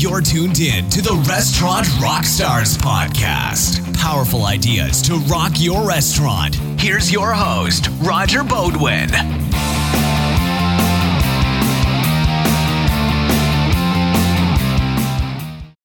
You're tuned in to the Restaurant Rockstars podcast. Powerful ideas to rock your restaurant. Here's your host, Roger Beaudoin.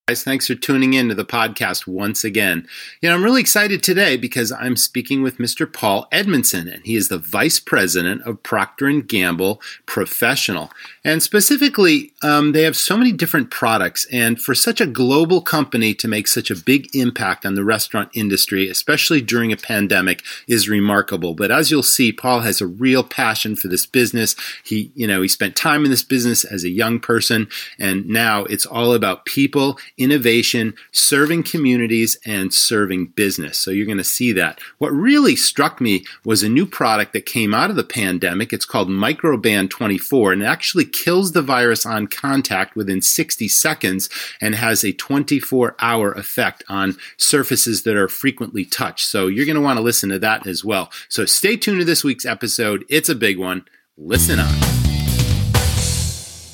Guys, thanks for tuning in to the podcast once again. You know, I'm really excited today because I'm speaking with Mr. Paul Edmondson, and he is the Vice President of Procter & Gamble Professional. And specifically, um, they have so many different products, and for such a global company to make such a big impact on the restaurant industry, especially during a pandemic, is remarkable. But as you'll see, Paul has a real passion for this business. He, you know, he spent time in this business as a young person, and now it's all about people innovation, serving communities, and serving business. So you're going to see that. What really struck me was a new product that came out of the pandemic. It's called Microban 24, and it actually kills the virus on contact within 60 seconds and has a 24 hour effect on surfaces that are frequently touched. So you're going to want to listen to that as well. So stay tuned to this week's episode. It's a big one. Listen on.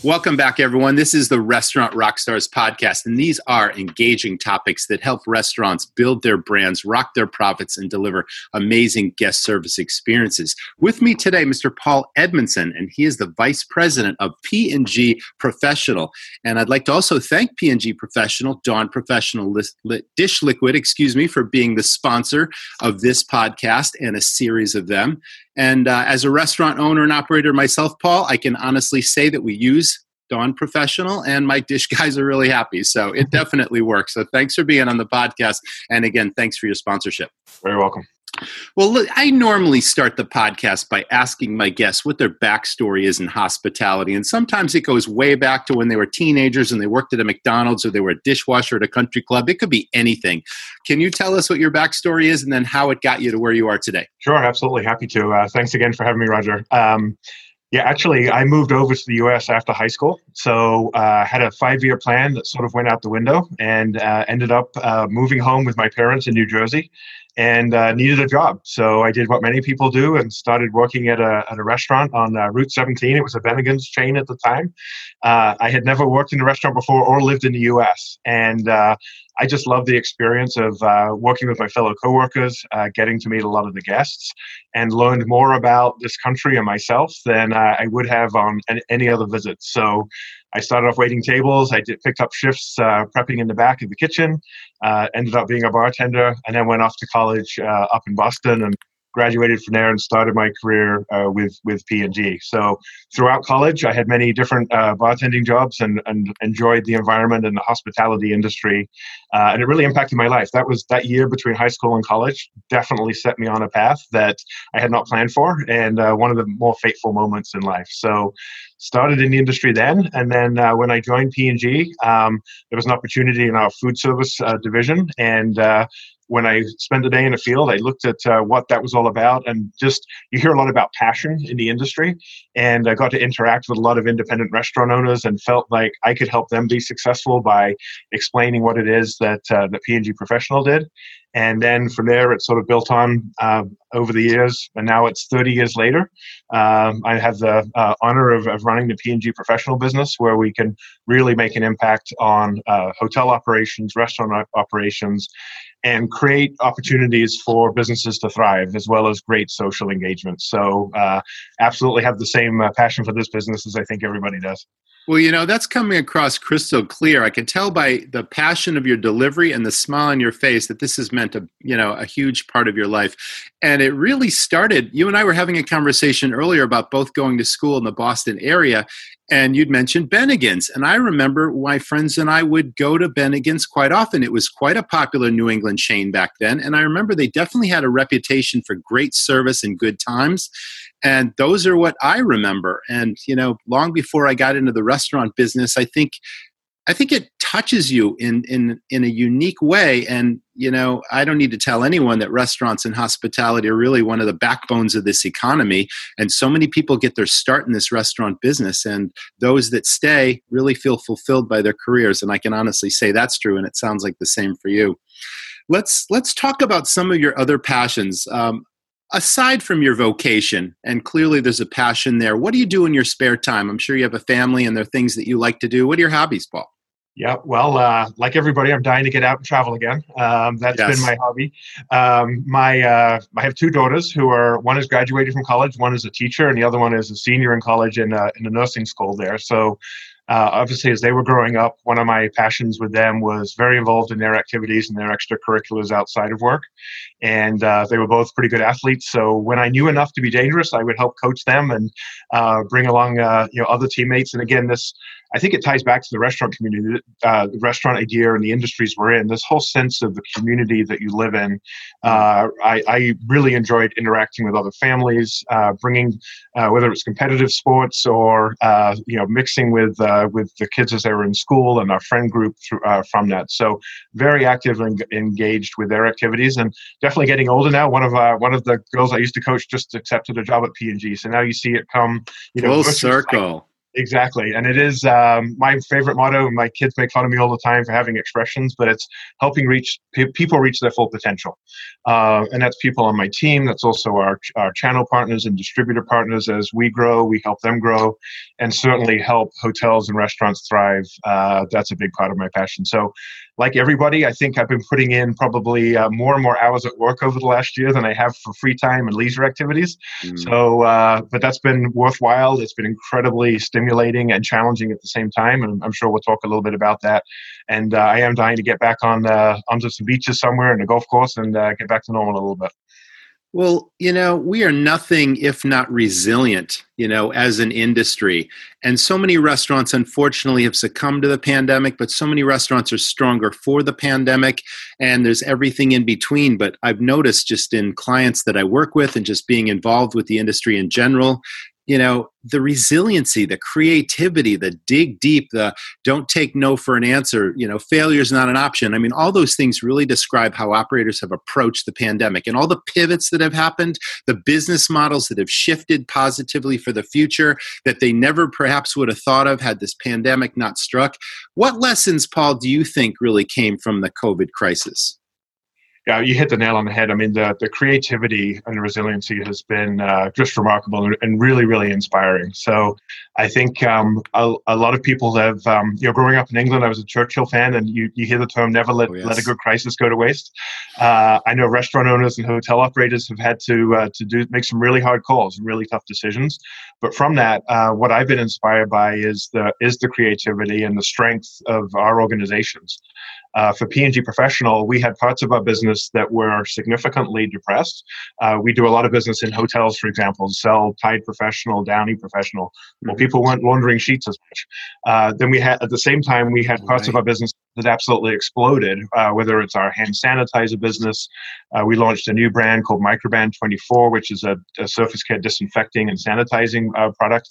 Welcome back, everyone. This is the Restaurant Rockstars podcast, and these are engaging topics that help restaurants build their brands, rock their profits, and deliver amazing guest service experiences. With me today, Mr. Paul Edmondson, and he is the Vice President of P&G Professional. And I'd like to also thank P&G Professional, Dawn Professional Dish Liquid, excuse me, for being the sponsor of this podcast and a series of them. And uh, as a restaurant owner and operator myself, Paul, I can honestly say that we use Dawn Professional, and my dish guys are really happy. So it definitely works. So thanks for being on the podcast. And again, thanks for your sponsorship. Very welcome. Well, look, I normally start the podcast by asking my guests what their backstory is in hospitality. And sometimes it goes way back to when they were teenagers and they worked at a McDonald's or they were a dishwasher at a country club. It could be anything. Can you tell us what your backstory is and then how it got you to where you are today? Sure, absolutely. Happy to. Uh, thanks again for having me, Roger. Um, yeah, actually, I moved over to the U.S. after high school, so uh, had a five-year plan that sort of went out the window, and uh, ended up uh, moving home with my parents in New Jersey and uh, needed a job. So I did what many people do and started working at a, at a restaurant on uh, Route 17. It was a Bennigan's chain at the time. Uh, I had never worked in a restaurant before or lived in the US. And uh, I just love the experience of uh, working with my fellow coworkers, uh, getting to meet a lot of the guests, and learned more about this country and myself than I would have on any other visit. So I started off waiting tables. I did picked up shifts uh, prepping in the back of the kitchen. Uh, ended up being a bartender, and then went off to college uh, up in Boston and graduated from there and started my career uh, with with P&G. So throughout college, I had many different uh, bartending jobs and, and enjoyed the environment and the hospitality industry, uh, and it really impacted my life. That was that year between high school and college definitely set me on a path that I had not planned for, and uh, one of the more fateful moments in life. So started in the industry then, and then uh, when I joined P&G, um, there was an opportunity in our food service uh, division, and when I spent a day in the field, I looked at uh, what that was all about, and just you hear a lot about passion in the industry, and I got to interact with a lot of independent restaurant owners, and felt like I could help them be successful by explaining what it is that uh, the P&G professional did, and then from there it sort of built on uh, over the years, and now it's 30 years later. Um, I have the uh, honor of, of, running the P&G professional business, where we can really make an impact on uh, hotel operations, restaurant operations and create opportunities for businesses to thrive as well as great social engagement. So, uh, absolutely have the same uh, passion for this business as I think everybody does. Well, you know, that's coming across crystal clear. I can tell by the passion of your delivery and the smile on your face that this has meant a, you know, a huge part of your life. And it really started, you and I were having a conversation earlier about both going to school in the Boston area and you'd mentioned Bennigan's. And I remember my friends and I would go to Bennigan's quite often. It was quite a popular New England chain back then. And I remember they definitely had a reputation for great service and good times. And those are what I remember. And, you know, long before I got into the restaurant business, I think I think it touches you in in in a unique way. And you know, I don't need to tell anyone that restaurants and hospitality are really one of the backbones of this economy. And so many people get their start in this restaurant business, and those that stay really feel fulfilled by their careers. And I can honestly say that's true, and it sounds like the same for you. Let's let's talk about some of your other passions. Um, aside from your vocation, and clearly there's a passion there, what do you do in your spare time? I'm sure you have a family and there are things that you like to do. What are your hobbies, Paul? Yeah, well, uh, like everybody, I'm dying to get out and travel again. Um, that's yes. been my hobby. Um, my uh, I have two daughters who are one is graduated from college, one is a teacher, and the other one is a senior in college in uh, in a nursing school there. So uh, obviously, as they were growing up, one of my passions with them was very involved in their activities and their extracurriculars outside of work. And uh, they were both pretty good athletes. So when I knew enough to be dangerous, I would help coach them and uh, bring along uh, you know other teammates. And again, this I think it ties back to the restaurant community, uh, the restaurant idea, and the industries we're in. This whole sense of the community that you live in. Uh, I, I, really enjoyed interacting with other families, uh, bringing uh, whether it's competitive sports or uh, you know mixing with uh, with the kids as they were in school and our friend group through, from that. So very active and engaged with their activities, and definitely getting older now. One of one of the girls I used to coach just accepted a job at P and G, so now you see it come. You know, full circle. Exactly. And it is um, my favorite motto. My kids make fun of me all the time for having expressions, but it's helping reach people reach their full potential. Uh, and that's people on my team. That's also our, our channel partners and distributor partners. As we grow, we help them grow and certainly help hotels and restaurants thrive. Uh, that's a big part of my passion. So like everybody, I think I've been putting in probably uh, more and more hours at work over the last year than I have for free time and leisure activities. Mm. So, uh, but that's been worthwhile. It's been incredibly stimulating and challenging at the same time, and I'm sure we'll talk a little bit about that. And uh, I am dying to get back on uh, onto some beaches somewhere and a golf course and uh, get back to normal a little bit. Well, you know, we are nothing if not resilient, you know, as an industry. And so many restaurants, unfortunately, have succumbed to the pandemic, but so many restaurants are stronger for the pandemic. And there's everything in between. But I've noticed just in clients that I work with and just being involved with the industry in general, you know the resiliency the creativity the dig deep the don't take no for an answer you know failure is not an option. I mean all those things really describe how operators have approached the pandemic and all the pivots that have happened the business models that have shifted positively for the future that they never perhaps would have thought of had this pandemic not struck. What lessons paul do you think really came from the covid crisis yeah, you hit the nail on the head. I mean, the, the creativity and the resiliency has been uh, just remarkable and, and, really, really inspiring. So I think um, a, a, lot of people have, um, you know, growing up in England, I was a Churchill fan, and you, you hear the term never let, oh, yes. let a good crisis go to waste. Uh, I know restaurant owners and hotel operators have had to, uh, to do make some really hard calls, and really tough decisions. But from that, uh, what I've been inspired by is the, is the creativity and the strength of our organizations. Uh, for P&G Professional, we had parts of our business that were significantly depressed. Uh, we do a lot of business in hotels, for example, sell Tide Professional, Downy Professional. Well, mm-hmm. people weren't laundering sheets as much. Uh, then we had, at the same time, we had parts right. of our business that absolutely exploded, uh, whether it's our hand sanitizer business. Uh, we launched a new brand called Microban 24, which is a, a surface care disinfecting and sanitizing uh, product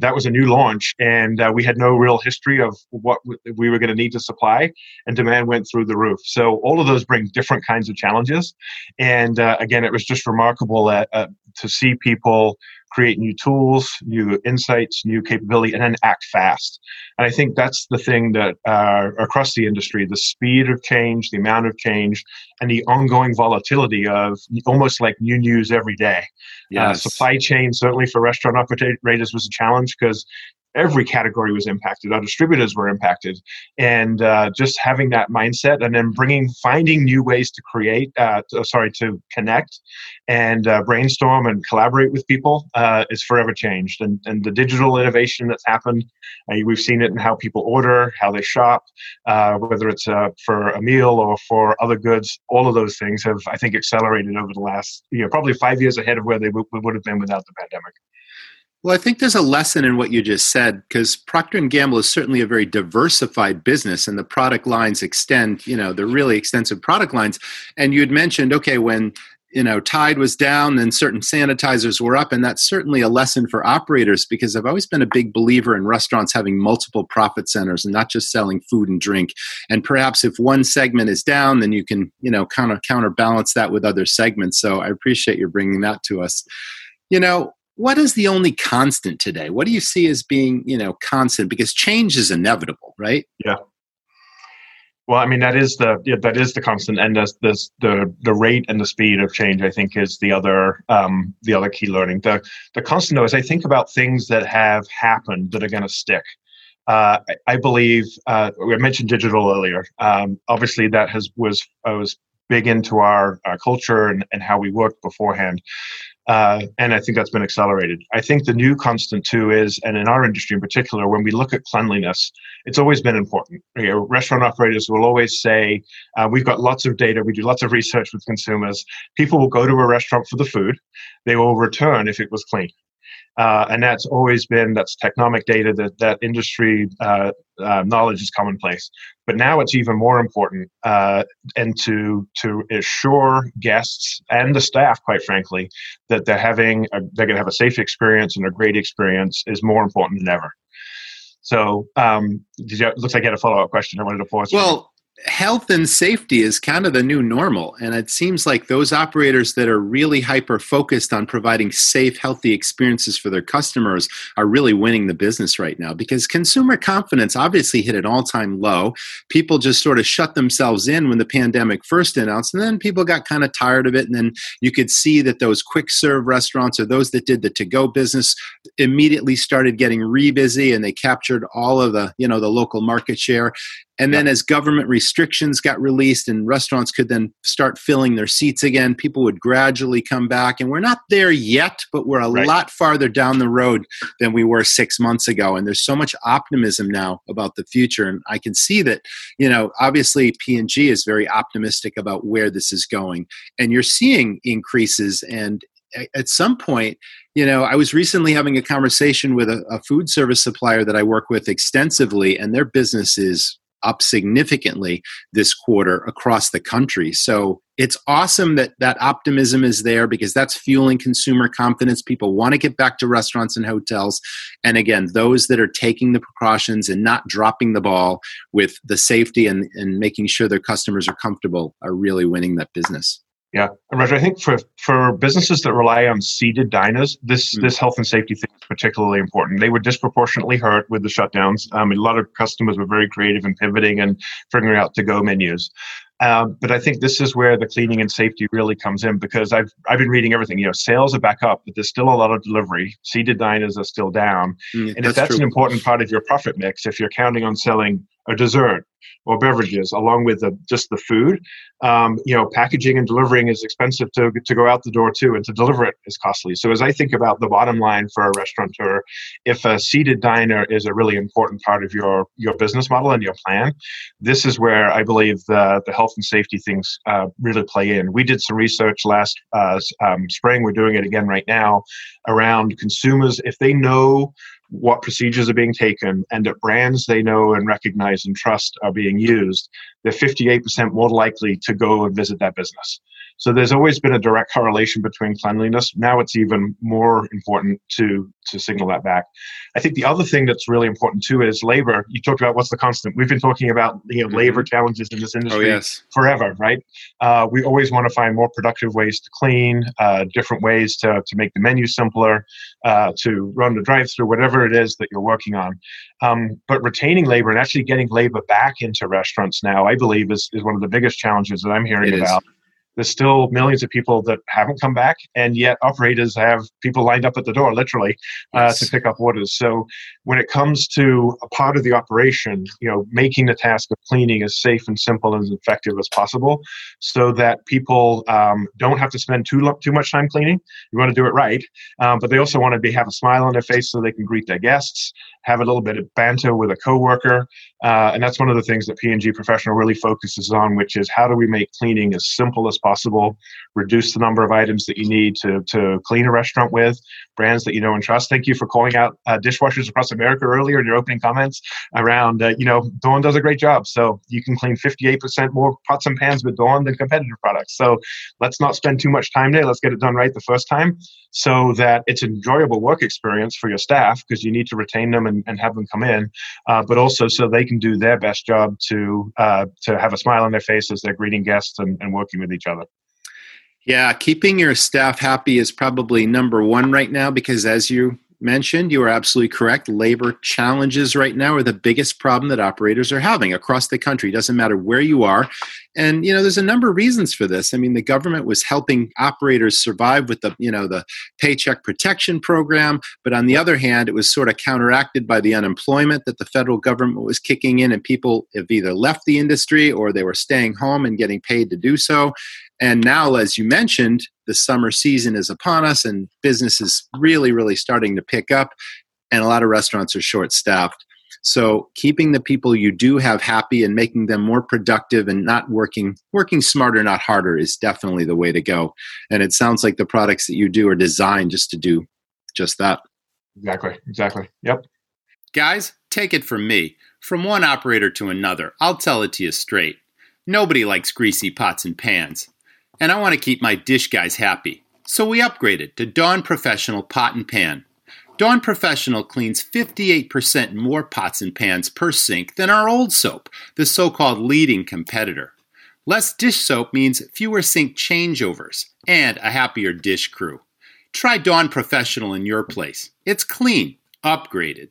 that was a new launch, and uh, we had no real history of what we were going to need to supply, and demand went through the roof. So all of those bring different kinds of challenges, and uh, again, it was just remarkable at, uh, to see people create new tools, new insights, new capability, and then act fast. And I think that's the thing that uh, across the industry, the speed of change, the amount of change, and the ongoing volatility of almost like new news every day. Yes. Uh, supply chain, certainly for restaurant operators, was a challenge because every category was impacted. Our distributors were impacted, and uh, just having that mindset, and then bringing, finding new ways to create, uh, to, sorry, to connect, and uh, brainstorm and collaborate with people uh, is forever changed. And and the digital innovation that's happened, uh, we've seen it in how people order, how they shop, uh, whether it's for a meal or for other goods. All of those things have, I think, accelerated over the last, you know, probably five years ahead of where they w- would have been without the pandemic. Well, I think there's a lesson in what you just said because Procter and Gamble is certainly a very diversified business, and the product lines extend. You know, they're really extensive product lines. And you had mentioned, okay, when you know Tide was down, then certain sanitizers were up, and that's certainly a lesson for operators because I've always been a big believer in restaurants having multiple profit centers and not just selling food and drink. And perhaps if one segment is down, then you can you know kind of counterbalance that with other segments. So I appreciate you bringing that to us. You know, what is the only constant today? What do you see as being, you know, constant? Because change is inevitable, right? Yeah. Well, I mean that is the yeah, that is the constant, and the, the the the rate and the speed of change. I think is the other um, the other key learning. The the constant though is I think about things that have happened that are going to stick. uh, I believe uh, we mentioned digital earlier. Um, obviously, that has was was big into our, our culture and, and how we worked beforehand. Uh, and I think that's been accelerated. I think the new constant too is, and in our industry in particular, when we look at cleanliness, it's always been important. You know, restaurant operators will always say, uh, "We've got lots of data. We do lots of research with consumers. People will go to a restaurant for the food. They will return if it was clean." Uh, and that's always been that's technomic data that that industry uh, uh, knowledge is commonplace. But now it's even more important, uh, and to to assure guests and the staff, quite frankly, that they're having a, they're going to have a safe experience and a great experience is more important than ever. So, um, did you, looks like you had a follow up question. I wanted to pause. Well, health and safety is kind of the new normal. And it seems like those operators that are really hyper focused on providing safe, healthy experiences for their customers are really winning the business right now because consumer confidence obviously hit an all time low. People just sort of shut themselves in when the pandemic first announced, and then people got kind of tired of it. And then you could see that those quick serve restaurants or those that did the to go business immediately started getting re busy and they captured all of the, you know, the local market share. And then as government restrictions got released and restaurants could then start filling their seats again, people would gradually come back. And we're not there yet, but we're a right. lot farther down the road than we were six months ago. And there's so much optimism now about the future. And I can see that, you know, obviously P&G is very optimistic about where this is going. And you're seeing increases and at some point, you know, I was recently having a conversation with a, a, food service supplier that I work with extensively, and their business is up significantly this quarter across the country. So it's awesome that that optimism is there because that's fueling consumer confidence. People want to get back to restaurants and hotels. And again, those that are taking the precautions and not dropping the ball with the safety and, and making sure their customers are comfortable are really winning that business. Yeah, Roger. I think for for businesses that rely on seated diners, this mm. this health and safety thing is particularly important. They were disproportionately hurt with the shutdowns. Um, a lot of customers were very creative in pivoting and figuring out to go menus. Um, but I think this is where the cleaning and safety really comes in because I've I've been reading everything. You know, sales are back up, but there's still a lot of delivery. Seated diners are still down, mm, and if that's true. an important part of your profit mix, if you're counting on selling a dessert or beverages along with the, just the food. Um, you know, packaging and delivering is expensive to, to go out the door too, and to deliver it is costly. So as I think about the bottom line for a restaurateur, if a seated diner is a really important part of your your business model and your plan, this is where I believe the the health and safety things uh, really play in. We did some research last uh, um, spring. We're doing it again right now around consumers if they know what procedures are being taken and that brands they know and recognize and trust are being used, they're 58% more likely to go and visit that business. So there's always been a direct correlation between cleanliness. Now it's even more important to to signal that back. I think the other thing that's really important too is labor. You talked about what's the constant. We've been talking about you know mm-hmm. labor challenges in this industry oh, yes. forever, right? Uh, we always want to find more productive ways to clean, uh, different ways to to make the menu simpler, uh, to run the drive-through, whatever it is that you're working on. Um, but retaining labor and actually getting labor back into restaurants now, I believe, is is one of the biggest challenges that I'm hearing it about. Is there's still millions of people that haven't come back, and yet operators have people lined up at the door, literally, uh, to pick up orders. So when it comes to a part of the operation, you know, making the task of cleaning as safe and simple and as effective as possible, so that people um, don't have to spend too too much time cleaning. You want to do it right, um, but they also want to be have a smile on their face so they can greet their guests, have a little bit of banter with a coworker, uh, and that's one of the things that P&G Professional really focuses on, which is how do we make cleaning as simple as possible, reduce the number of items that you need to, to clean a restaurant with, brands that you know and trust. Thank you for calling out uh, dishwashers across America earlier in your opening comments around, uh, you know, Dawn does a great job. So you can clean 58% more pots and pans with Dawn than competitor products. So let's not spend too much time there. Let's get it done right the first time so that it's an enjoyable work experience for your staff because you need to retain them and, and have them come in, uh, but also so they can do their best job to uh, to have a smile on their face as they're greeting guests and, and working with each other. Yeah, keeping your staff happy is probably number one right now because as you mentioned, you are absolutely correct. Labor challenges right now are the biggest problem that operators are having across the country. Doesn't matter where you are. And you know, there's a number of reasons for this. I mean, the government was helping operators survive with the, you know, the paycheck protection program, but on the other hand, it was sort of counteracted by the unemployment that the federal government was kicking in and people have either left the industry or they were staying home and getting paid to do so. And now, as you mentioned, the summer season is upon us and business is really, really starting to pick up. And a lot of restaurants are short staffed. So keeping the people you do have happy and making them more productive and not working working smarter, not harder is definitely the way to go. And it sounds like the products that you do are designed just to do just that. Exactly. Exactly. Yep. Guys, take it from me. From one operator to another, I'll tell it to you straight. Nobody likes greasy pots and pans and I want to keep my dish guys happy. So we upgraded to Dawn Professional Pot and Pan. Dawn Professional cleans 58% more pots and pans per sink than our old soap, the so called leading competitor. Less dish soap means fewer sink changeovers and a happier dish crew. Try Dawn Professional in your place. It's clean, upgraded.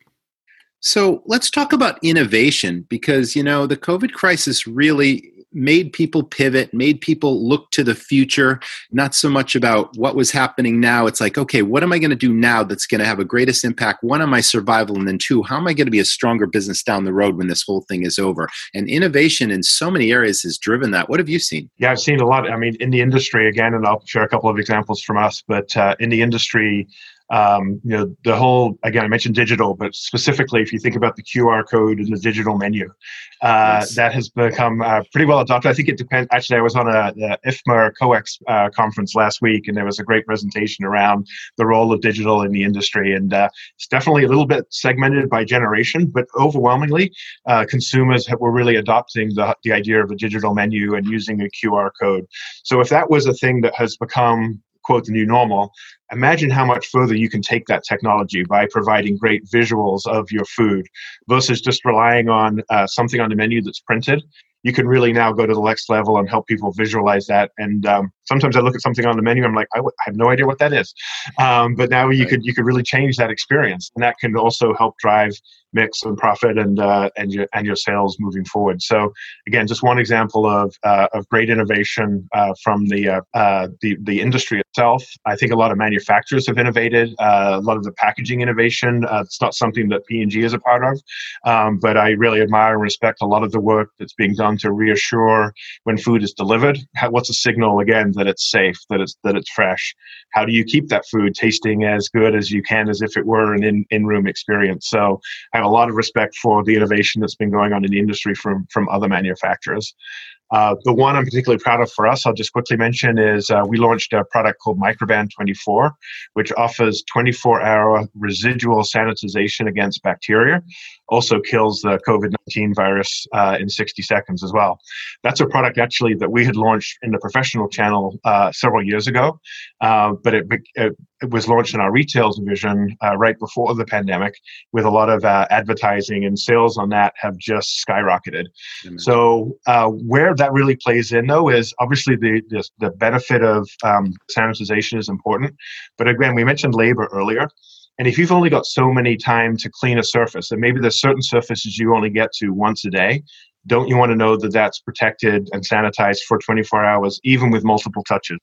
So let's talk about innovation because, you know, the COVID crisis really made people pivot, made people look to the future, not so much about what was happening now. It's like, okay, what am I going to do now that's going to have a greatest impact? One, on my survival, and then two, how am I going to be a stronger business down the road when this whole thing is over? And innovation in so many areas has driven that. What have you seen? Yeah, I've seen a lot. I mean, in the industry, again, and I'll share a couple of examples from us, but uh, in the industry, um, you know the whole again i mentioned digital but specifically if you think about the qr code and the digital menu uh, yes. that has become uh, pretty well adopted. I think it depends actually i was on a the ifma coex uh, conference last week and there was a great presentation around the role of digital in the industry. And uh, it's definitely a little bit segmented by generation but overwhelmingly uh, consumers have, were really adopting the, the idea of a digital menu and using a qr code. So if that was a thing that has become quote the new normal imagine how much further you can take that technology by providing great visuals of your food versus just relying on uh, something on the menu that's printed. You can really now go to the next level and help people visualize that and um, sometimes i look at something on the menu i'm like I, w- I have no idea what that is um, but now you could you could really change that experience and that can also help drive mix and profit and uh, and your and your sales moving forward. So again, just one example of uh, of great innovation uh, from the uh, uh, the the industry itself. I think a lot of manufacturers have innovated. Uh, a lot of the packaging innovation. it's not something that P and G is a part of, um, but I really admire and respect a lot of the work that's being done to reassure when food is delivered. How, what's a signal again that it's safe, that it's that it's fresh? How do you keep that food tasting as good as you can as if it were an in in room experience? So I have a lot of respect for the innovation that's been going on in the industry from from other manufacturers. Uh, the one I'm particularly proud of for us, I'll just quickly mention, is uh, we launched a product called Microban 24, which offers 24 hour residual sanitization against bacteria, also kills the COVID 19 virus uh, in 60 seconds as well. That's a product actually that we had launched in the professional channel uh, several years ago, uh, but it, it, it, was launched in our retail division uh, right before the pandemic with a lot of advertising and sales on that have just skyrocketed. Mm-hmm. So, where that really plays in though is obviously the the, the benefit of um, sanitization is important, but again, we mentioned labor earlier. And if you've only got so many time to clean a surface, and maybe there's certain surfaces you only get to once a day, don't you want to know that that's protected and sanitized for 24 hours, even with multiple touches?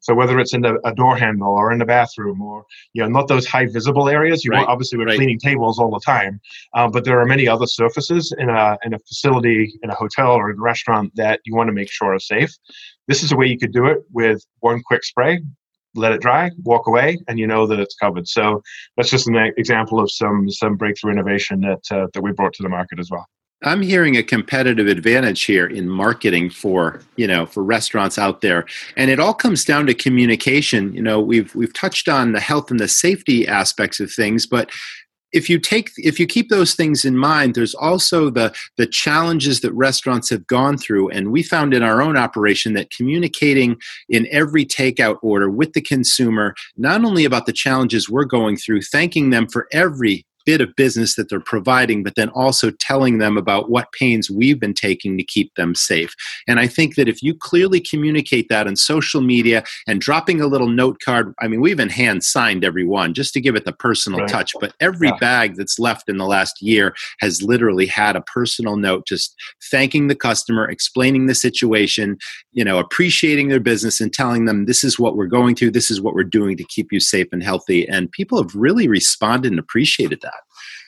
So whether it's in the, a door handle or in the bathroom or you know not those high visible areas, you right. want obviously we're right. cleaning tables all the time, uh, but there are many other surfaces in a in a facility, in a hotel or in a restaurant that you want to make sure are safe. This is a way you could do it with one quick spray. Let it dry, walk away, and you know that it's covered. So that's just an example of some some breakthrough innovation that uh, that we brought to the market as well. I'm hearing a competitive advantage here in marketing for you know for restaurants out there, and it all comes down to communication. You know, we've we've touched on the health and the safety aspects of things, but if you take if you keep those things in mind there's also the the challenges that restaurants have gone through and we found in our own operation that communicating in every takeout order with the consumer not only about the challenges we're going through thanking them for every bit of business that they're providing, but then also telling them about what pains we've been taking to keep them safe. And I think that if you clearly communicate that on social media and dropping a little note card, I mean, we even hand signed every one just to give it the personal right. touch, but every yeah. bag that's left in the last year has literally had a personal note just thanking the customer, explaining the situation, you know, appreciating their business and telling them this is what we're going through, this is what we're doing to keep you safe and healthy. And people have really responded and appreciated that.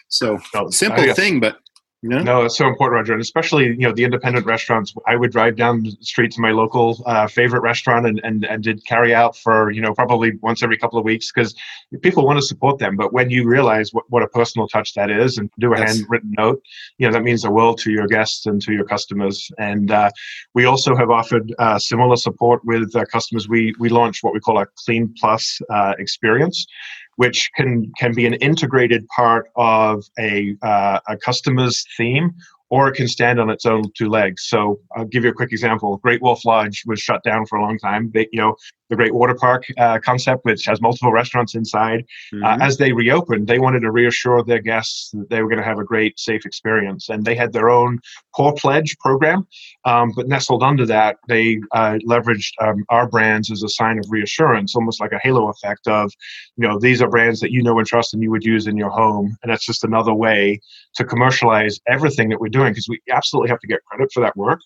So simple thing, but yeah. No, it's so important, Roger, and especially you know the independent restaurants. I would drive down the street to my local uh, favorite restaurant and, and and did carry out for you know probably once every couple of weeks because people want to support them. But when you realize what, what a personal touch that is and do a yes. handwritten note, you know that means the world to your guests and to your customers. And uh, we also have offered uh, similar support with uh, customers. We we launched what we call a Clean Plus uh, experience which can can be an integrated part of a uh, a customer's theme or it can stand on its own two legs. So I'll give you a quick example. Great Wolf Lodge was shut down for a long time. They, you know, the Great Water Park uh, concept, which has multiple restaurants inside. Uh, mm-hmm. Uh, as they reopened, they wanted to reassure their guests that they were going to have a great, safe experience. And they had their own core pledge program. Um, but nestled under that, they uh, leveraged um, our brands as a sign of reassurance, almost like a halo effect of, you know, these are brands that you know and trust and you would use in your home. And that's just another way to commercialize everything that we're doing because we absolutely have to get credit for that work.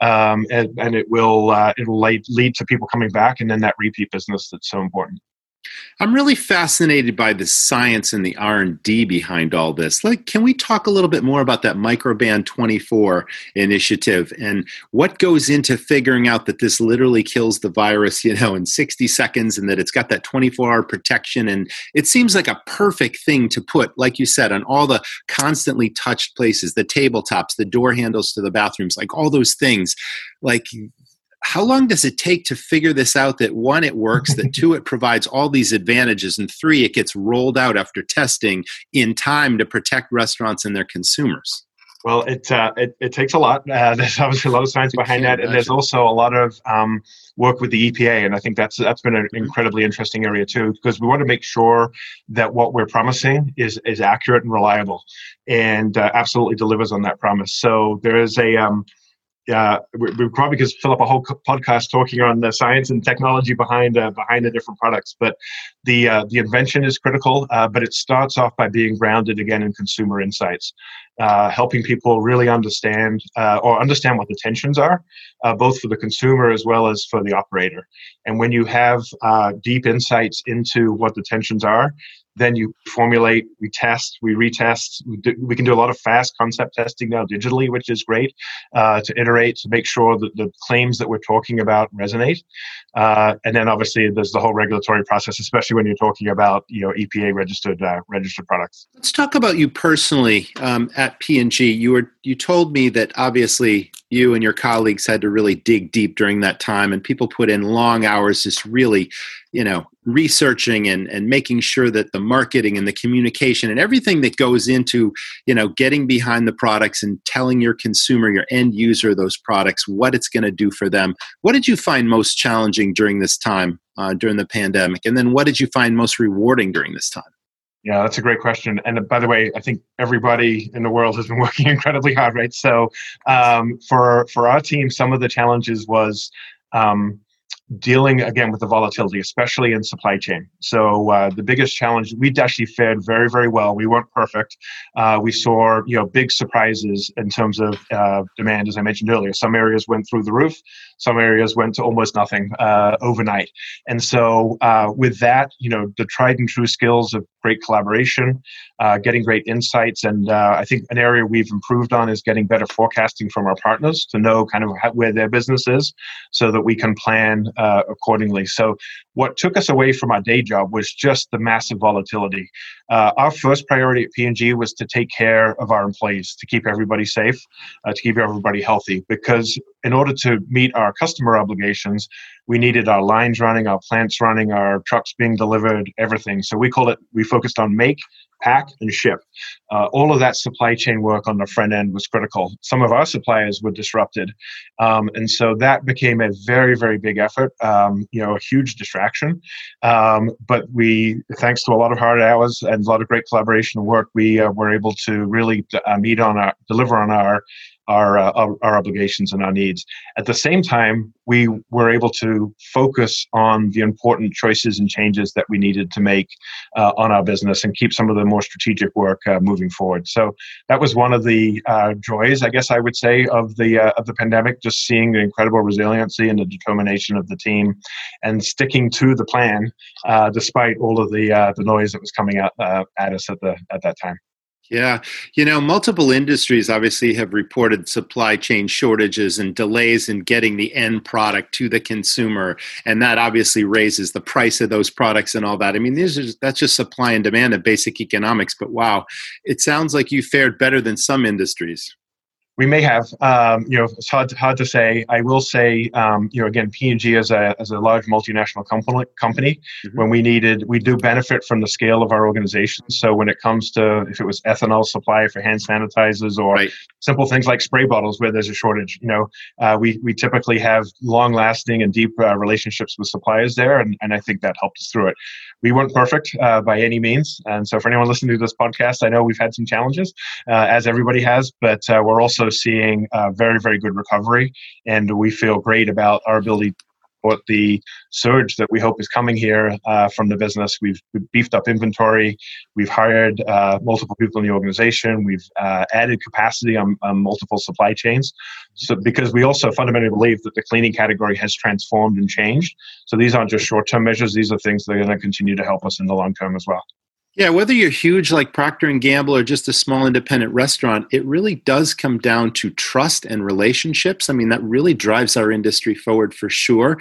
Um, and, and it will, uh, it will lead, lead to people coming back and then that repeat business that's so important. I'm really fascinated by the science and the R&D behind all this. Like can we talk a little bit more about that Microban 24 initiative and what goes into figuring out that this literally kills the virus, you know, in 60 seconds and that it's got that 24-hour protection and it seems like a perfect thing to put like you said on all the constantly touched places, the tabletops, the door handles to the bathrooms, like all those things. Like how long does it take to figure this out that one it works that two it provides all these advantages and three it gets rolled out after testing in time to protect restaurants and their consumers? Well it uh, it, it, takes a lot. Uh, there's obviously a lot of science behind that and there's also a lot of um, work with the epa and i think that's that's been an incredibly interesting area too because we want to make sure that what we're promising is is accurate and reliable and uh, absolutely delivers on that promise. So there is a um, yeah, we, we probably could fill up a whole podcast talking on the science and technology behind uh, behind the different products. But the uh, the invention is critical, uh, but it starts off by being grounded again in consumer insights, uh, helping people really understand uh, or understand what the tensions are, uh, both for the consumer as well as for the operator. And when you have deep insights into what the tensions are, then you formulate, we test, we retest. We, can do a lot of fast concept testing now digitally, which is great uh, to iterate to make sure that the claims that we're talking about resonate. Uh, and then obviously there's the whole regulatory process, especially when you're talking about you know EPA registered uh, registered products. Let's talk about you personally um, at P&G. You were you told me that obviously you and your colleagues had to really dig deep during that time, and people put in long hours just really you know researching and, and making sure that the marketing and the communication and everything that goes into you know getting behind the products and telling your consumer your end user those products what it's going to do for them. What did you find most challenging during this time uh, during the pandemic? And then what did you find most rewarding during this time yeah, that's a great question. And by the way, I think everybody in the world has been working incredibly hard, right? So um, for for our team, some of the challenges was um, dealing again with the volatility, especially in supply chain. So uh, the biggest challenge, we actually fared very, very well. We weren't perfect. Uh, we saw you know big surprises in terms of uh, demand, as I mentioned earlier. Some areas went through the roof. Some areas went to almost nothing uh, overnight. And so uh, with that, you know, the tried and true skills of great collaboration, uh, getting great insights, and I think an area we've improved on is getting better forecasting from our partners to know kind of where their business is, so that we can plan uh, accordingly. So, what took us away from our day job was just the massive volatility. Uh, our first priority at P&G was to take care of our employees, to keep everybody safe, uh, to keep everybody healthy. Because in order to meet our customer obligations, we needed our lines running, our plants running, our trucks being delivered, everything. So we call it. We focused on make, pack, and ship. Uh, all of that supply chain work on the front end was critical. Some of our suppliers were disrupted, um, and so that became a very, very big effort. Um, you know, a huge distraction. Um, but we, thanks to a lot of hard hours and a lot of great collaboration and work, we uh, were able to really uh, meet on our, deliver on our our, uh, our, our obligations and our needs. At the same time, we were able to focus on the important choices and changes that we needed to make uh, on our business and keep some of the more strategic work uh, moving forward. So that was one of the uh, joys, I guess I would say, of the uh, of the pandemic. Just seeing the incredible resiliency and the determination of the team, and sticking to the plan uh, despite all of the the noise that was coming out at us at the at that time. Yeah. You know, multiple industries obviously have reported supply chain shortages and delays in getting the end product to the consumer. And that obviously raises the price of those products and all that. I mean, these are, that's just supply and demand of basic economics. But wow, it sounds like you fared better than some industries. We may have, um, you know, it's hard to, hard to say. I will say, um, you know, again, P&G as a as a large multinational company, company mm-hmm. when we needed, we do benefit from the scale of our organization. So when it comes to if it was ethanol supply for hand sanitizers or right. simple things like spray bottles where there's a shortage, you know, uh, we we typically have long lasting and deep uh, relationships with suppliers there, and, and I think that helped us through it we weren't perfect uh, by any means. And so, for anyone listening to this podcast, I know we've had some challenges, uh, as everybody has, but uh, we're also seeing very, very good recovery. And we feel great about our ability what the surge that we hope is coming here uh, from the business. We've, we've, beefed up inventory. We've hired uh, multiple people in the organization. We've uh, added capacity on, on, multiple supply chains. So because we also fundamentally believe that the cleaning category has transformed and changed. So these aren't just short-term measures. These are things that are going to continue to help us in the long term as well. Yeah, whether you're huge like Procter and Gamble or just a small independent restaurant, it really does come down to trust and relationships. I mean, that really drives our industry forward for sure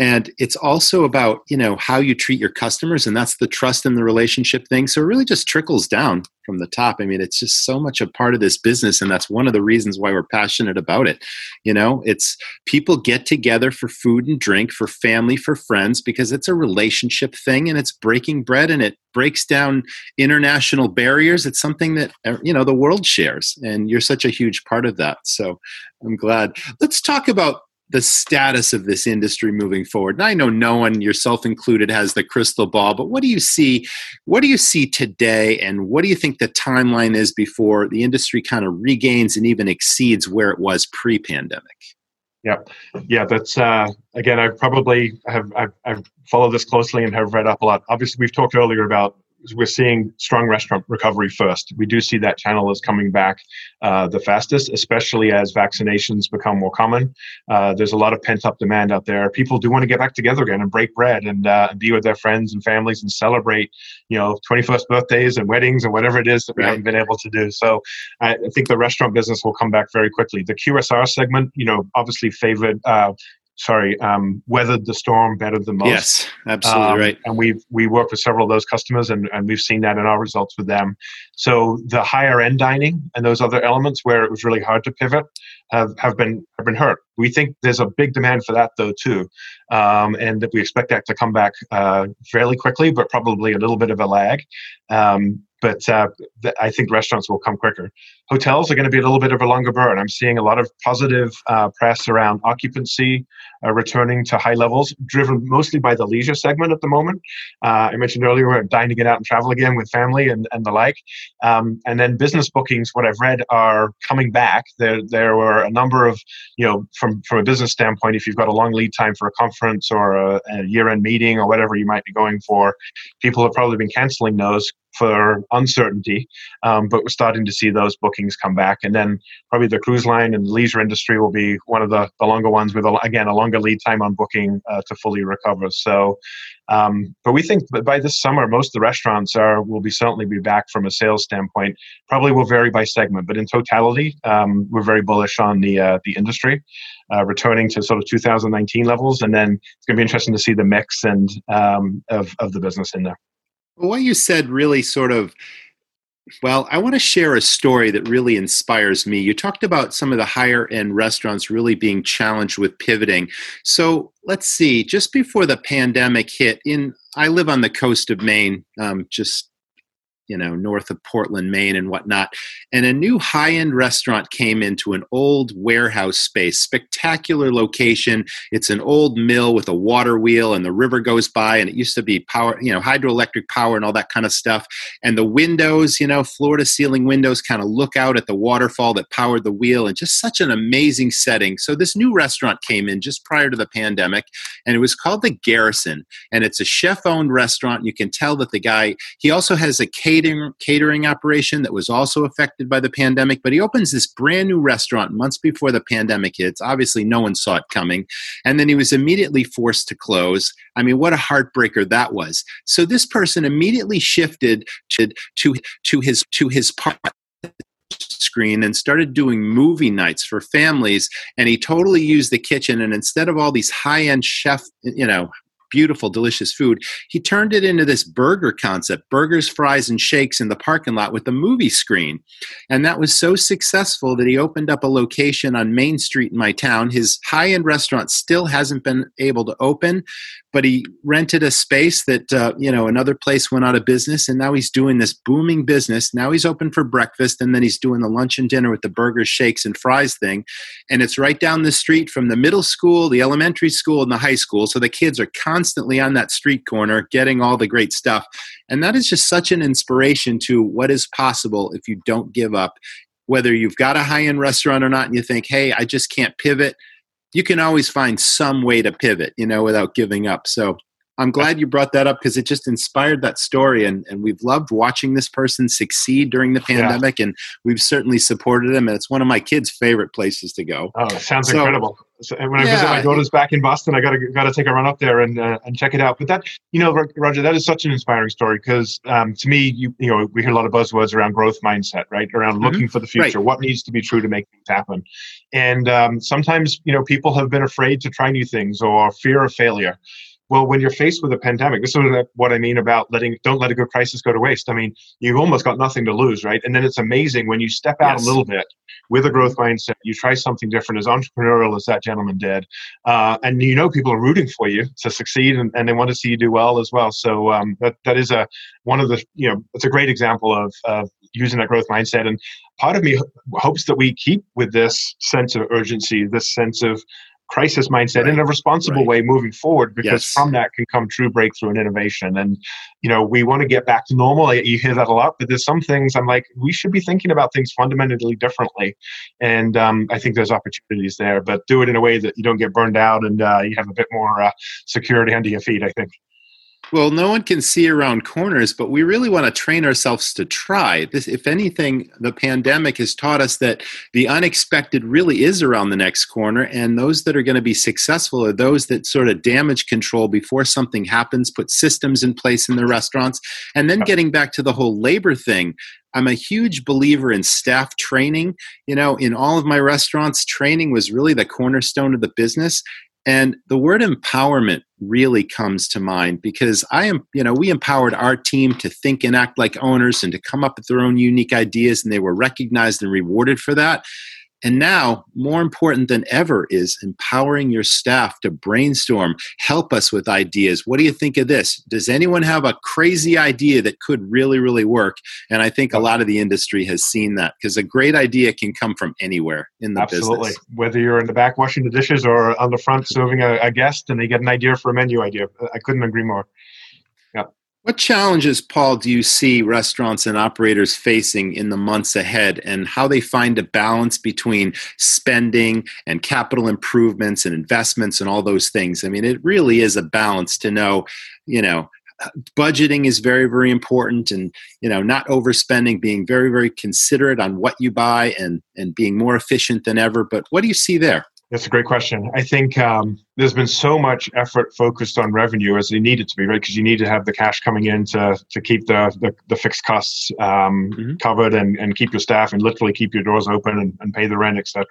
and it's also about you know how you treat your customers and that's the trust and the relationship thing. So it really just trickles down from the top. I mean it's just so much a part of this business and that's one of the reasons why we're passionate about it. You know it's people get together for food and drink for family for friends because it's a relationship thing and it's breaking bread and it breaks down international barriers. It's something that uh, you know the world shares and you're such a huge part of that. So i'm glad. Let's talk about the status of this industry moving forward? And I know no one, yourself included, has the crystal ball, but what do you see? What do you see today, and what do you think the timeline is before the industry kind of regains and even exceeds where it was pre-pandemic? Yeah, yeah, that's uh, again. I probably have I've, I've followed this closely and have read up a lot. Obviously, we've talked earlier about we're seeing strong restaurant recovery first. We do see that channel is coming back uh, the fastest, especially as vaccinations become more common. Uh, there's a lot of pent up demand out there. People do want to get back together again and break bread and, uh, be with their friends and families and celebrate, you know, 21st birthdays and weddings and whatever it is that we right. haven't been able to do. So I, I, think the restaurant business will come back very quickly. The QSR segment, you know, obviously favored uh, sorry, um, weathered the storm better than most. Yes, absolutely um, right. And we've we work with several of those customers, and, and we've seen that in our results with them. So the higher end dining and those other elements where it was really hard to pivot have, have been have been hurt. We think there's a big demand for that though too, um, and that we expect that to come back uh, fairly quickly, but probably a little bit of a lag. Um, but uh, I think restaurants will come quicker. Hotels are going to be a little bit of a longer burn. I'm seeing a lot of positive uh, press around occupancy uh, returning to high levels, driven mostly by the leisure segment at the moment. Uh, I mentioned earlier we're dying to get out and travel again with family and, and the like. Um, and then business bookings, what I've read, are coming back. There, there were a number of, you know, from, from a business standpoint, if you've got a long lead time for a conference or a, a year end meeting or whatever you might be going for, people have probably been canceling those for uncertainty, um, but we're starting to see those bookings come back. And then probably the cruise line and leisure industry will be one of the, the longer ones with, a, again, a longer lead time on booking uh, to fully recover. So, um, but we think that by this summer, most of the restaurants are will be certainly be back from a sales standpoint. Probably will vary by segment, but in totality, um, we're very bullish on the uh, the industry. Uh, returning to sort of 2019 levels, and then it's going to be interesting to see the mix and um, of of the business in there. What you said really sort of well, I want to share a story that really inspires me. You talked about some of the higher end restaurants really being challenged with pivoting. So let's see, just before the pandemic hit, in I live on the coast of Maine, um, just you know, north of Portland, Maine, and whatnot. And a new high end restaurant came into an old warehouse space, spectacular location. It's an old mill with a water wheel, and the river goes by, and it used to be power, you know, hydroelectric power and all that kind of stuff. And the windows, you know, floor to ceiling windows kind of look out at the waterfall that powered the wheel, and just such an amazing setting. So this new restaurant came in just prior to the pandemic, and it was called the Garrison, and it's a chef owned restaurant. You can tell that the guy, he also has a catering, catering operation that was also affected by the pandemic, but he opens this brand new restaurant months before the pandemic hits. Obviously, no one saw it coming. And then he was immediately forced to close. I mean, what a heartbreaker that was. So this person immediately shifted to, to, to his to his part screen and started doing movie nights for families and he totally used the kitchen and instead of all these high-end chef you know beautiful, delicious food. He turned it into this burger concept burgers, fries, and shakes in the parking lot with a movie screen. And that was so successful that he opened up a location on Main Street in my town. His high end restaurant still hasn't been able to open, but he rented a space that uh, you know another place went out of business and now he's doing this booming business now he's open for breakfast and then he's doing the lunch and dinner with the burgers shakes and fries thing and it's right down the street from the middle school the elementary school and the high school so the kids are constantly on that street corner getting all the great stuff and that is just such an inspiration to what is possible if you don't give up whether you've got a high end restaurant or not and you think hey i just can't pivot you can always find some way to pivot, you know, without giving up. So I'm glad you brought that up because it just inspired that story. And, and we've loved watching this person succeed during the pandemic. Yeah. And we've certainly supported him. And it's one of my kids' favorite places to go. Oh, sounds so, incredible. So, when I visit my daughters back in Boston, I got to got to take a run up there and uh, and check it out. But that, you know, Roger, that is such an inspiring story because um, to me, you you know, we hear a lot of buzzwords around growth mindset, right? Around mm-hmm. looking for the future, right. what needs to be true to make things happen. And um, sometimes, you know, people have been afraid to try new things or fear of failure. Well, when you're faced with a pandemic, this is what I mean about letting don't let a good crisis go to waste. I mean, you've almost got nothing to lose, right? And then it's amazing when you step out yes. a little bit with a growth mindset, you try something different, as entrepreneurial as that gentleman did, uh, and you know people are rooting for you to succeed, and, and they want to see you do well as well. So um, that that is a one of the you know it's a great example of of using that growth mindset. And part of me hopes that we keep with this sense of urgency, this sense of crisis mindset right. in a responsible right. way moving forward because yes. from that can come true breakthrough and innovation and you know we want to get back to normal you hear that a lot but there's some things i'm like we should be thinking about things fundamentally differently and um, i think there's opportunities there but do it in a way that you don't get burned out and uh, you have a bit more uh, security under your feet i think well, no one can see around corners, but we really want to train ourselves to try. This, if anything, the pandemic has taught us that the unexpected really is around the next corner, and those that are going to be successful are those that sort of damage control before something happens, put systems in place in the restaurants, and then getting back to the whole labor thing. I'm a huge believer in staff training. You know, in all of my restaurants, training was really the cornerstone of the business. And the word empowerment really comes to mind because I am, you know, we empowered our team to think and act like owners and to come up with their own unique ideas, and they were recognized and rewarded for that. And now, more important than ever, is empowering your staff to brainstorm, help us with ideas. What do you think of this? Does anyone have a crazy idea that could really, really work? And I think a lot of the industry has seen that because a great idea can come from anywhere in the Absolutely. business. Whether you're in the back washing the dishes or on the front serving a, a guest and they get an idea for a menu idea. I couldn't agree more. What challenges, Paul, do you see restaurants and operators facing in the months ahead and how they find a balance between spending and capital improvements and investments and all those things? I mean, it really is a balance to know, you know, budgeting is very very important and you know not overspending being very very considerate on what you buy and and being more efficient than ever but what do you see there that's a great question. I think um, there's been so much effort focused on revenue as it needed to be, right? Because you need to have the cash coming in to, to keep the, the, the fixed costs um, mm-hmm. covered and, and keep your staff and literally keep your doors open and, and pay the rent, etc.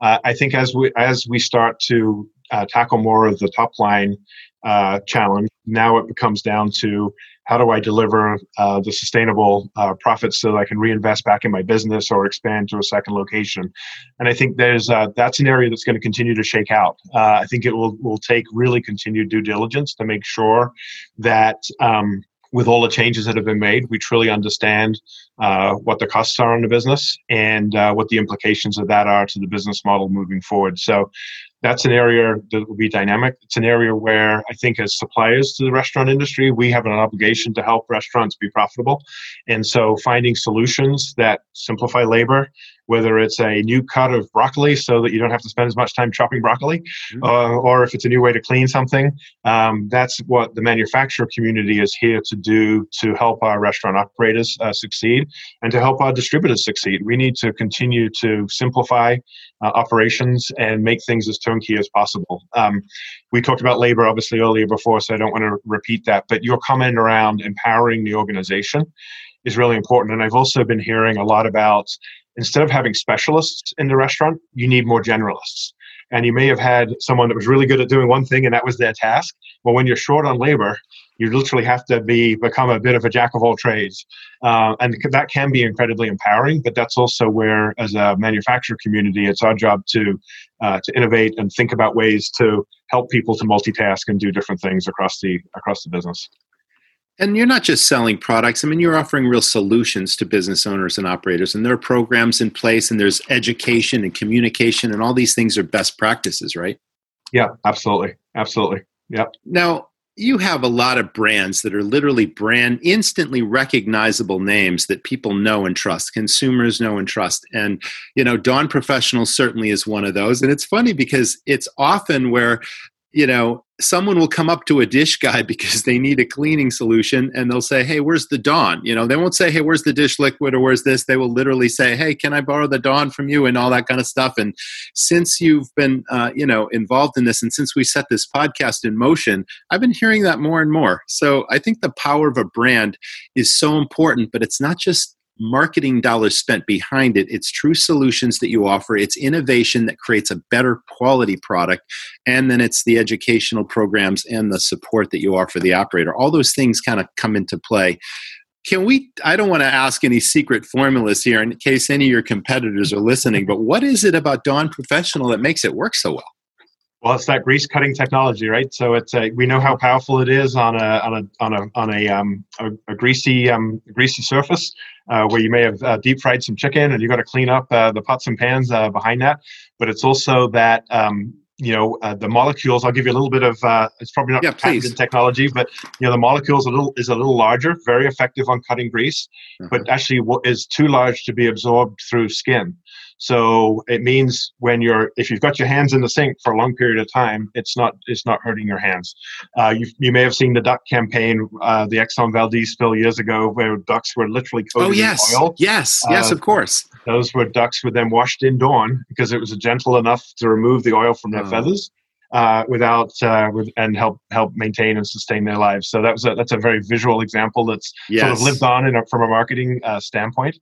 Uh, I think as we as we start to uh, tackle more of the top line uh, challenge, now it becomes down to how do I deliver uh, the sustainable uh, profits so that I can reinvest back in my business or expand to a second location? And I think there's uh, that's an area that's going to continue to shake out. Uh, I think it will will take really continued due diligence to make sure that um, with all the changes that have been made, we truly understand uh, what the costs are on the business and uh, what the implications of that are to the business model moving forward. So that's an area that will be dynamic. It's an area where I think, as suppliers to the restaurant industry, we have an obligation to help restaurants be profitable. And so, finding solutions that simplify labor, whether it's a new cut of broccoli so that you don't have to spend as much time chopping broccoli, mm-hmm. uh, or if it's a new way to clean something, um, that's what the manufacturer community is here to do to help our restaurant operators uh, succeed and to help our distributors succeed. We need to continue to simplify uh, operations and make things as turnkey as possible. Um, we talked about labor obviously earlier before, so I don't want to repeat that. But your comment around empowering the organization is really important. And I've also been hearing a lot about instead of having specialists in the restaurant, you need more generalists. And you may have had someone that was really good at doing one thing and that was their task. Well, when you're short on labor, you literally have to be become a bit of a jack of all trades, uh, and that can be incredibly empowering. But that's also where, as a manufacturer community, it's our job to uh, to innovate and think about ways to help people to multitask and do different things across the across the business. And you're not just selling products. I mean, you're offering real solutions to business owners and operators. And there are programs in place, and there's education and communication, and all these things are best practices, right? Yeah, absolutely. Absolutely. Yeah. Now, you have a lot of brands that are literally brand instantly recognizable names that people know and trust consumers know and trust and you know dawn professional certainly is one of those and it's funny because it's often where you know, someone will come up to a dish guy because they need a cleaning solution and they'll say, Hey, where's the Dawn? You know, they won't say, Hey, where's the dish liquid or where's this? They will literally say, Hey, can I borrow the Dawn from you and all that kind of stuff. And since you've been, uh, you know, involved in this and since we set this podcast in motion, I've been hearing that more and more. So I think the power of a brand is so important, but it's not just marketing dollars spent behind it. It's true solutions that you offer, it's innovation that creates a better quality product, and then it's the educational programs and the support that you offer the operator. All those things kind of come into play. Can we? I don't want to ask any secret formulas here in case any of your competitors are listening, but what is it about Dawn Professional that makes it work so well? Well, it's that grease cutting technology, right? So it's a, we know how powerful it is on a on a on a on a um, a, a greasy um, greasy surface uh, where you may have uh, deep fried some chicken and you got to clean up uh, the pots and pans uh, behind that. But it's also that um, you know uh, the molecules. I'll give you a little bit of. Uh, it's probably not yeah, patented technology, but you know the molecules a little is a little larger, very effective on cutting grease, uh-huh. but actually is too large to be absorbed through skin. So it means when you're if you've got your hands in the sink for a long period of time, it's not it's not hurting your hands. Uh, you you may have seen the duck campaign, uh, the Exxon Valdez spill years ago, where ducks were literally coated oh, yes. in oil. Yes, yes, uh, of course. Those were ducks were then washed in Dawn because it was gentle enough to remove the oil from their oh. feathers. Uh, without uh, with, and help help maintain and sustain their lives. So that was a, that's a very visual example that's yes. sort of lived on in a, from a marketing uh, standpoint.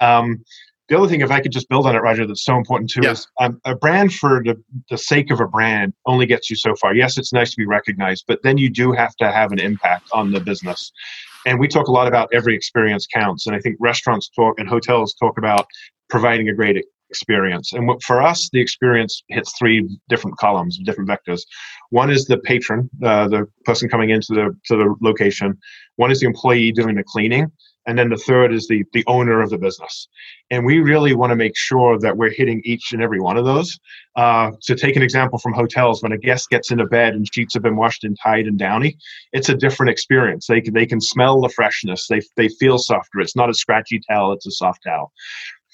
Um, the other thing, if I could just build on it, Roger, that's so important too, yeah. is um, a brand for the, the sake of a brand only gets you so far. Yes, it's nice to be recognized, but then you do have to have an impact on the business. And we talk a lot about every experience counts. And I think restaurants talk and hotels talk about providing a great experience. And for us, the experience hits three different columns, different vectors. One is the patron, uh, the person coming into the to the location. One is the employee doing the cleaning, and then the third is the the owner of the business. And we really want to make sure that we're hitting each and every one of those. Uh, to take an example from hotels when a guest gets into bed and sheets have been washed and tied and Downy it's a different experience. They can they can smell the freshness. They, they feel softer. It's not a scratchy towel. It's a soft towel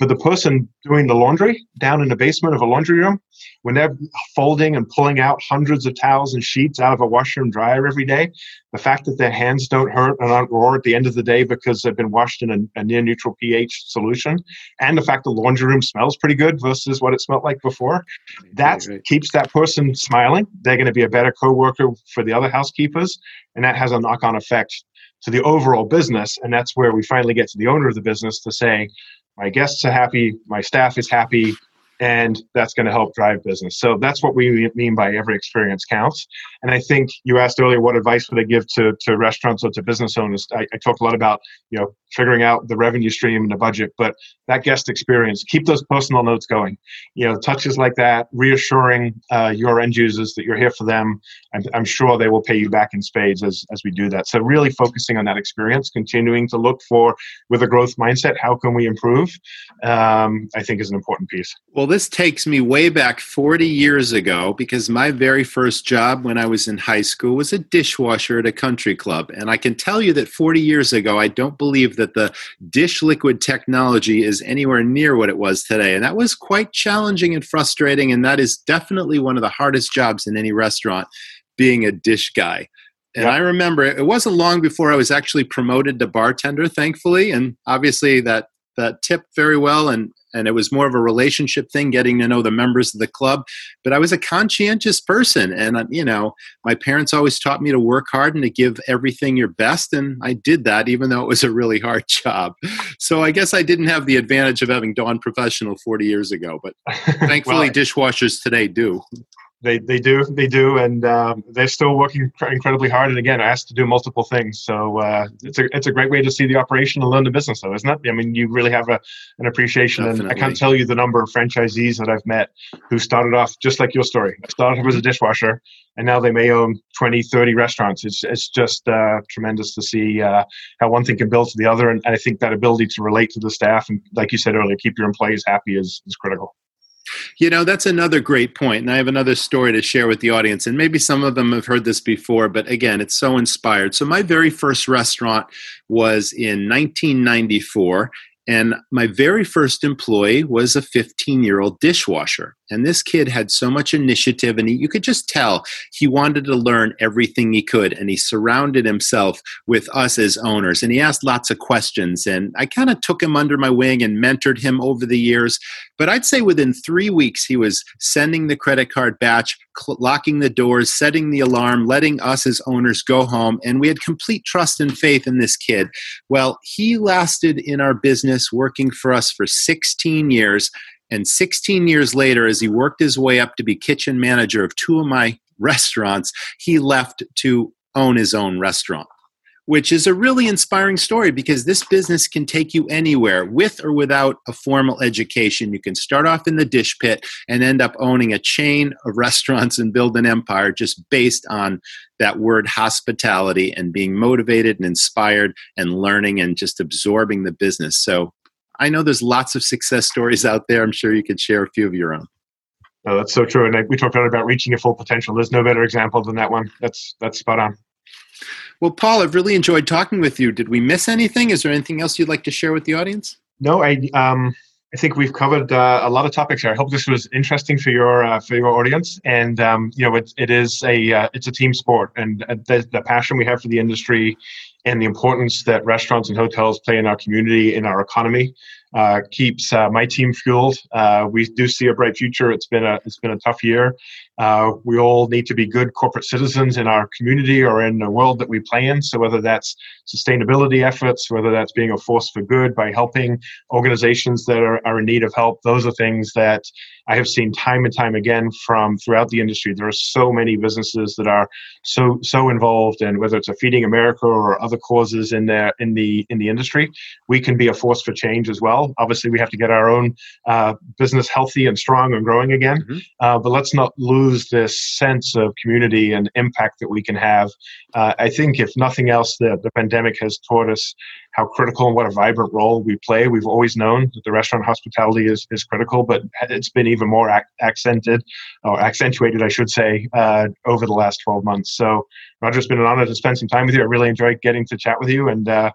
for the person doing the laundry down in the basement of a laundry room, when they're folding and pulling out hundreds of towels and sheets out of a washer and dryer every day, the fact that their hands don't hurt and aren't raw at the end of the day because they've been washed in a, a near neutral pH solution, and the fact the laundry room smells pretty good versus what it smelled like before, that right. keeps that person smiling. They're going to be a better coworker for the other housekeepers, and that has a knock on effect to the overall business. And that's where we finally get to the owner of the business to say, my guests are happy, my staff is happy, and that's going to help drive business. So that's what we mean by every experience counts. And I think you asked earlier what advice would I give to, to restaurants or to business owners. I, I talked a lot about you know figuring out the revenue stream and the budget, but that guest experience, keep those personal notes going. You know, touches like that, reassuring uh, your end users that you're here for them. I'm, I'm sure they will pay you back in spades as as we do that. So really focusing on that experience, continuing to look for with a growth mindset, how can we improve? Um, I think is an important piece. Well, this takes me way back 40 years ago because my very first job when I was in high school was a dishwasher at a country club. And I can tell you that 40 years ago, I don't believe that the dish liquid technology is anywhere near what it was today. And that was quite challenging and frustrating. And that is definitely one of the hardest jobs in any restaurant, being a dish guy. And yep. I remember it wasn't long before I was actually promoted to bartender, thankfully. And obviously that that tipped very well and and it was more of a relationship thing getting to know the members of the club. But i was a conscientious person and uh, you know my parents always taught me to work hard and to give everything your best and i did that even though it was a really hard job. So i guess i didn't have the advantage of having dawn professional 40 years ago but thankfully well, dishwashers today do they they do they do, and um, they're still working incredibly hard. And again, asked to do multiple things. So uh, it's a it's a great way to see the operation and learn the business, though, isn't it? I mean, you really have a an appreciation, Definitely. and I can't tell you the number of franchisees that I've met who started off just like your story. Started off as a dishwasher, and now they may own 20, 30 restaurants. It's it's just uh, tremendous to see uh, how one thing can build to the other, and, and I think that ability to relate to the staff and, like you said earlier, keep your employees happy is is critical. You know, that's another great point. And I have another story to share with the audience. And maybe some of them have heard this before, but again, it's so inspired. So, my very first restaurant was in 1994. And my very first employee was a 15 year old dishwasher. And this kid had so much initiative, and he, you could just tell he wanted to learn everything he could. And he surrounded himself with us as owners. And he asked lots of questions. And I kind of took him under my wing and mentored him over the years. But I'd say within three weeks, he was sending the credit card batch, cl- locking the doors, setting the alarm, letting us as owners go home. And we had complete trust and faith in this kid. Well, he lasted in our business working for us for 16 years and 16 years later, as he worked his way up to be kitchen manager of two of my restaurants, he left to own his own restaurant, which is a really inspiring story because this business can take you anywhere with or without a formal education. You can start off in the dish pit and end up owning a chain of restaurants and build an empire just based on that word hospitality and being motivated and inspired and learning and just absorbing the business. So I know there's lots of success stories out there. I'm sure you could share a few of your own. Oh, that's so true. And we talked about reaching your full potential. There's no better example than that one. That's that's spot on. Well, Paul, I've really enjoyed talking with you. Did we miss anything? Is there anything else you'd like to share with the audience? No, I um, I think we've covered uh, a lot of topics here. I hope this was interesting for your uh, for your audience. And um, you know, it, it is a uh, it's a team sport, and uh, the, the passion we have for the industry and the importance that restaurants and hotels play in our community, in our economy, uh, keeps uh, my team fueled. Uh, we do see a bright future. It's been a it's been a tough year. Uh, we all need to be good corporate citizens in our community or in the world that we play in. So whether that's sustainability efforts, whether that's being a force for good by helping organizations that are, are in need of help, those are things that I have seen time and time again from throughout the industry. There are so many businesses that are so so involved, and whether it's a Feeding America or other causes in there in the in the industry, we can be a force for change as well. Obviously, we have to get our own uh, business healthy and strong and growing again, mm-hmm. uh, but let's not lose this sense of community and impact that we can have. Uh, I think, if nothing else, the, the pandemic has taught us how critical and what a vibrant role we play. We've always known that the restaurant hospitality is, is critical, but it's been even more ac- accented or accentuated, I should say, uh, over the last 12 months. So, Roger, it's been an honor to spend some time with you. I really enjoyed getting to chat with you, and uh,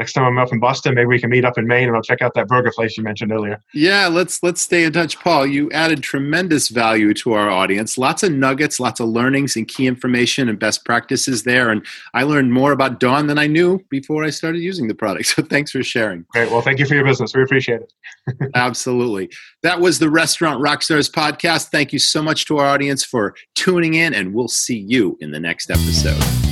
next time I'm up in Boston, maybe we can meet up in Maine and I'll check out that burger place you mentioned earlier. Yeah, let's let's stay in touch, Paul. You added tremendous value to our audience. Lots of nuggets, lots of learnings and key information and best practices there. And I learned more about Dawn than I knew before I started using the product. So thanks for sharing. Great. Well, thank you for your business. We appreciate it. Absolutely. That was the Restaurant Rockstars podcast. Thank you so much to our audience for tuning in, and we'll see you in the next episode.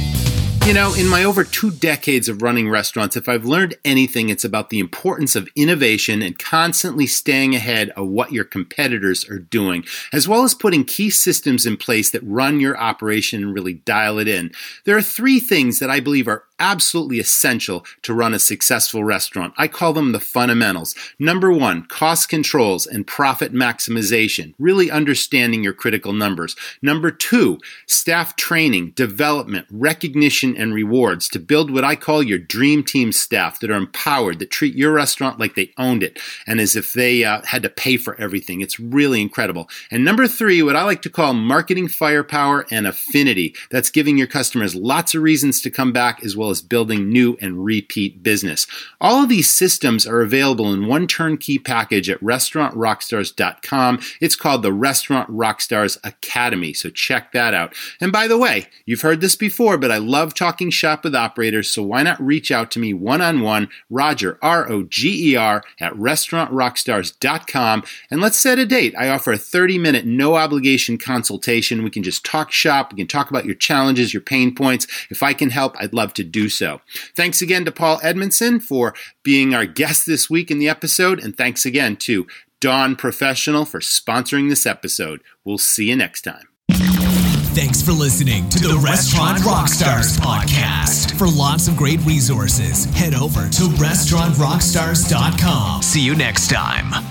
You know, in my over two decades of running restaurants, if I've learned anything, it's about the importance of innovation and constantly staying ahead of what your competitors are doing, as well as putting key systems in place that run your operation and really dial it in. There are three things that I believe are absolutely essential to run a successful restaurant. I call them the fundamentals. Number one, cost controls and profit maximization, really understanding your critical numbers. Number two, staff training, development, recognition, and rewards to build what I call your dream team staff that are empowered, that treat your restaurant like they owned it and as if they uh, had to pay for everything. It's really incredible. And number three, what I like to call marketing firepower and affinity. That's giving your customers lots of reasons to come back as well as building new and repeat business. All of these systems are available in one turnkey package at restaurantrockstars.com. It's called the Restaurant Rockstars Academy, so check that out. And by the way, you've heard this before, but I love talking shop with operators, so why not reach out to me one on one, Roger, R O G E R, at restaurantrockstars.com, and let's set a date. I offer a 30 minute, no obligation consultation. We can just talk shop, we can talk about your challenges, your pain points. If I can help, I'd love to do so. Thanks again to Paul Edmondson for being our guest this week in the episode, and thanks again to Dawn Professional for sponsoring this episode. We'll see you next time. Thanks for listening to, the, Restaurant Rockstars podcast. For lots of great resources, head over to restaurantrockstars.com. See you next time.